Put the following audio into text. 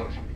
próxima.